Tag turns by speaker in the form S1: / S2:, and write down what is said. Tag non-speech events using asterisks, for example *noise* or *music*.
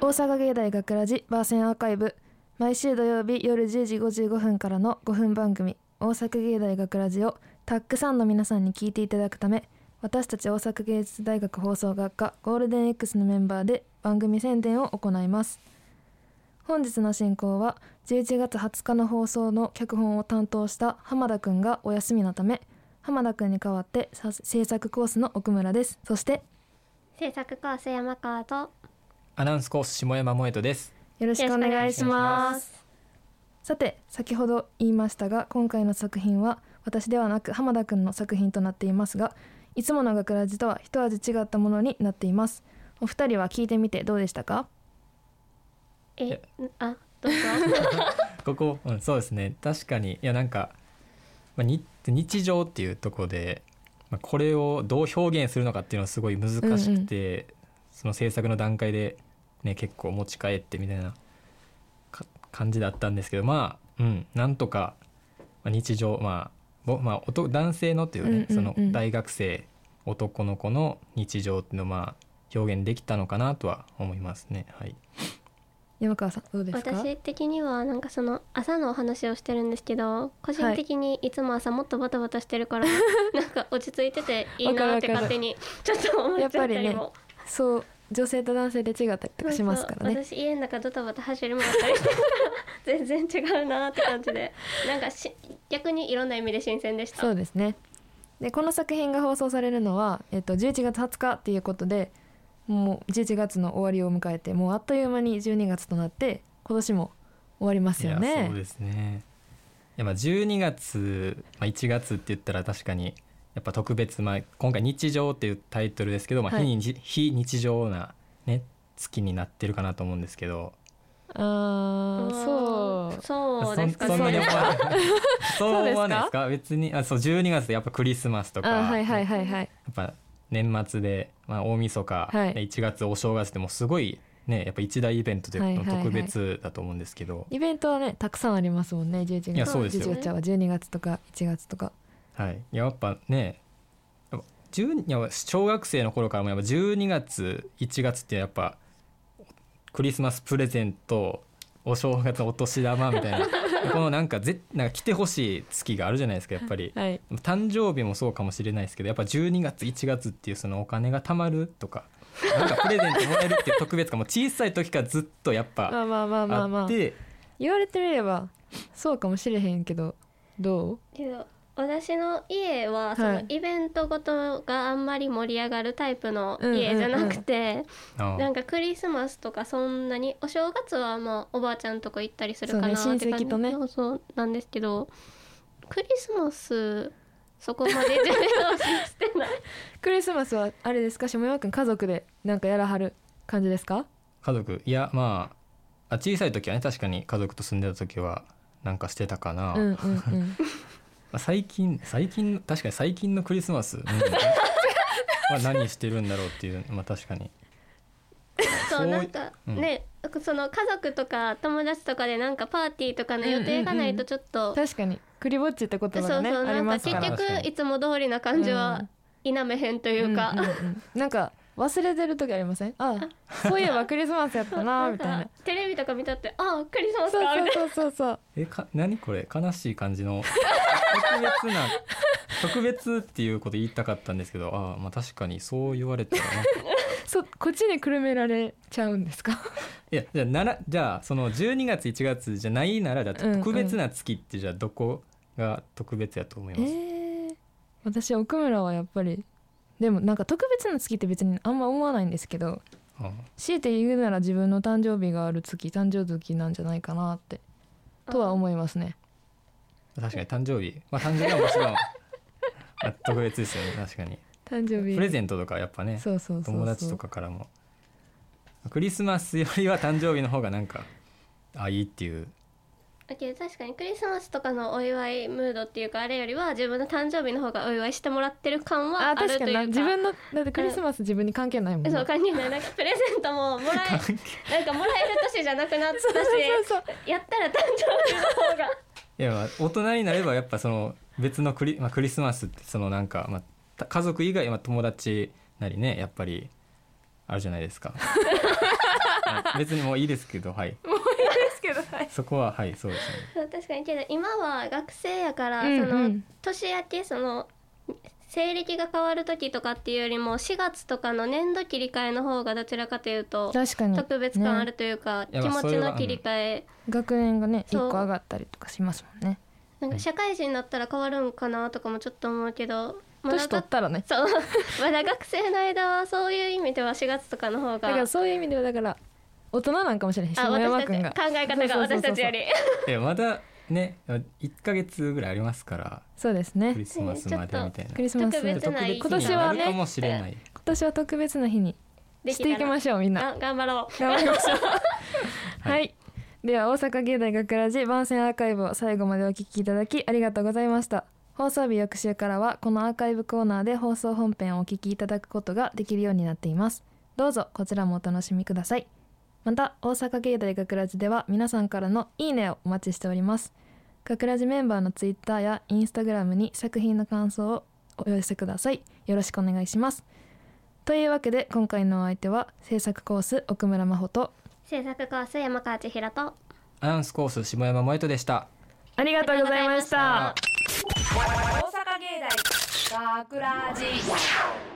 S1: 大阪芸大学ラジ。バーセンアーカイブ。毎週土曜日夜10時55分からの5分番組大阪芸大学ラジをたくさんの皆さんに聞いていただくため私たち大阪芸術大学放送学科ゴールデン X のメンバーで番組宣伝を行います。本日の進行は11月20日の放送の脚本を担当した浜田くんがお休みのため浜田くんに代わって制作コースの奥村です。そして
S2: 制作コース山川と
S3: アナウンスコース下山萌人です。
S1: よろしくお願いします
S2: す。
S1: さて先ほど言いましたが今回の作品は私ではなく浜田くんの作品となっていますがいつもの学ラジとは一味違ったものになっていますお二人は聞いてみてどうでしたか？
S2: え、あ、どうぞ。*laughs*
S3: ここ、うん、そうですね。確かにいやなんか、まあ、に日常っていうところで、まあ、これをどう表現するのかっていうのはすごい難しくて、その制作の段階でね結構持ち帰ってみたいなか感じだったんですけどまあうんなんとか、まあ、日常まあぼまあ、男男性のっていうね、
S1: うんうんうん
S3: その大学生男の子の日常っていうのをまあ表現できたのかなとは思いますね。はい。
S1: 山川さんどうですか？
S2: 私的にはなんかその朝のお話をしてるんですけど個人的にいつも朝もっとバタバタしてるから、なんか落ち着いてていいなって *laughs* 勝手にちょっと思っちゃったり
S1: やっ
S2: も
S1: そう女性と男性で違ったりとかしますからね。
S2: 私家の中ドタバタ走り回ったりしてるから *laughs* 全然違うなって感じで。なんかし逆にいろんな意味で新鮮でした。
S1: そうですね。でこの作品が放送されるのは、えっと、11月20日っていうことでもう11月の終わりを迎えてもうあっという間に12月となって今年も終わりますよ
S3: いや
S1: ね
S3: そうですね。いやまあ12月、まあ、1月って言ったら確かにやっぱ特別、まあ、今回「日常」っていうタイトルですけど、まあ、
S1: はい。
S3: 非日非日常な、ね、月になってるかなと思うんですけど。
S1: あー。そう。
S2: そうですか
S3: そんそんなに思わない。*laughs* そう
S1: そうですか？
S3: 思わないですか？別にあそう12月でやっぱクリスマスとか。
S1: あはいはいはいはい。
S3: やっぱ年末で、まあ、大晦日、
S1: はい。
S3: 1月お正月でもすごいねやっぱ一大イベントで
S1: はいはいはい。
S3: 特別だと思うんですけど、
S1: イベントはねたくさんありますもんね11月。
S3: いやそうですよ。
S1: 11月は12月とか1月とか。
S3: はい、やっぱねやっぱ10いや小学生の頃からもやっぱ12月1月ってやっぱクリスマスプレゼントお正月のお年玉みたいなこのなんかぜなんか来てほしい月があるじゃないですかやっぱり。
S1: はい。
S3: 誕生日もそうかもしれないですけどやっぱ12月1月っていうそのお金が貯まるとかなんかプレゼントもらえるっていう特別感も小さい時からずっとやっぱ
S1: まあまあまあまあまあ言われてみればそうかもしれへんけどどう？
S2: けど私の家はそのイベントごとがあんまり盛り上がるタイプの家じゃなくて、
S3: あ
S2: なんかクリスマスとかそんなにお正月はまあおばあちゃんとこ行ったりするかなって
S1: そうね
S2: 感じ。
S1: 親戚とね。
S2: そうそうなんですけどクリスマスそこまで重要視してない。*laughs*
S1: クリスマスはあれですか下山くん家族でなんかやらはる感じですか？
S3: 家族。いやまああ小さい時はね確かに家族と住んでた時はなんかしてたかな、
S1: うんうんうん。
S3: ま *laughs* あ最近最近確かに最近のクリスマス、うんまあ何してるんだろうっていうまあ確かに。
S2: そう
S3: そう
S2: なんかね、その家族とか友達とかでなんかパーティーとかの予定がないとちょっと、
S1: 確かにクリぼっちって言葉
S2: そう
S1: がねあり
S2: そうなんか
S1: ますから。
S2: 結局いつも通りな感じは否めへんというか、
S1: んんうん。なんか忘れてる時ありません？あそういえばクリスマスやったな *laughs* みたいな。
S2: テレビとか見たってあクリスマス
S1: そう
S2: かみたいな
S1: そうそうそうそう。
S3: えか何これ？悲しい感じの *laughs* 特別な特別っていうこと言いたかったんですけどああまあ確かにそう言われたらな。*laughs*
S1: そこっちにくるめられちゃうんですか？*laughs*
S3: いやじゃあならじゃあその12月1月じゃないならだって
S1: うんうん。
S3: 特別な月ってじゃあどこが特別やと思い
S1: え
S3: ます、
S1: ー、私奥村はやっぱりでもなんか特別な月って別にあんま思わないんですけど
S3: あ
S1: 強いて言うなら自分の誕生日がある月誕生月なんじゃないかなってとは思いますね。
S3: あ確かに誕生日。まあ誕生日はもちろんまあ特別ですよね確かに。
S1: 誕生日。
S3: プレゼントとかやっぱね
S1: そうそうそうそう。
S3: 友達とかからも。クリスマスよりは誕生日の方がなんかあいいっていう。
S2: だけど確かにクリスマスとかのお祝いムードっていうかあれよりは自分の誕生日の方がお祝いしてもらってる感はあ
S1: あ確かに
S2: るというか。
S1: な。自分のだってクリスマス自分に関係ないもんな
S2: そう関係ない。なんかプレゼントももらえ *laughs* なんかもらえる年じゃなくなったし
S1: そうそうそう。
S2: やったら誕生日の方が
S3: いやまあ大人になればやっぱその別のクリ,、まあ、クリスマスってそのなんか、まあた、家族以外、まあ、友達なりねやっぱりあるじゃないですか。*laughs* はい別にもういいですけどはい
S1: ですけどはい。
S3: そこははいそうですね。
S2: そう確かにけど今は学生やから、
S1: うんうん。
S2: その年明けその西暦が変わる時とかっていうよりも4月とかの年度切り替えの方がどちらかというと
S1: 確かに。
S2: 特別感ある
S1: ね
S2: というか、
S3: いや
S2: 気持ちの切り替え、
S1: 学年がね一
S2: そう。
S1: 個上がったりとかしますもんね。
S2: なんか社会人になったら変わるんかなとかもちょっと思うけどまだ
S1: 年取ったらね。*laughs*
S2: そう。まだ学生の間はそういう意味では4月とかの方が。
S1: だからそういう意味ではだから大人なんかもしれへん下
S2: あ
S1: 山
S2: 私たち考
S1: 君が。
S2: え方が私たちより。
S3: えまだね1ヶ月ぐらいありますから
S1: そうですね。
S3: クリスマスまでみたいな。
S1: クリスマス
S2: 特別な
S1: 今
S2: 日
S1: 年はね。
S3: あるかもしれない
S1: 今年は特別な日にしていきま
S2: し
S1: しょうみんな。
S2: あ頑張ろう。
S1: 頑張りましょう。
S3: はい。
S1: はい、では大阪芸大学ラジ番宣アーカイブを最後までお聞きいただきありがとうございました。放送日翌週からはこのアーカイブコーナーで放送本編をお聞きいただくことができるようになっています。どうぞこちらもお楽しみくださいまた大阪芸大学ラジでは皆さんからのいいねをお待ちしております。学ラジメンバーのツイッターやインスタグラムに作品の感想をお寄せください。よろしくお願いします。というわけで今回のお相手は制作コース奥村真帆と。
S2: 制作コース山川千尋と。
S3: アナウンスコース下山萌人でした。
S1: ありがとうございました。
S2: ありがとうございました。
S1: 大阪芸大学ラジ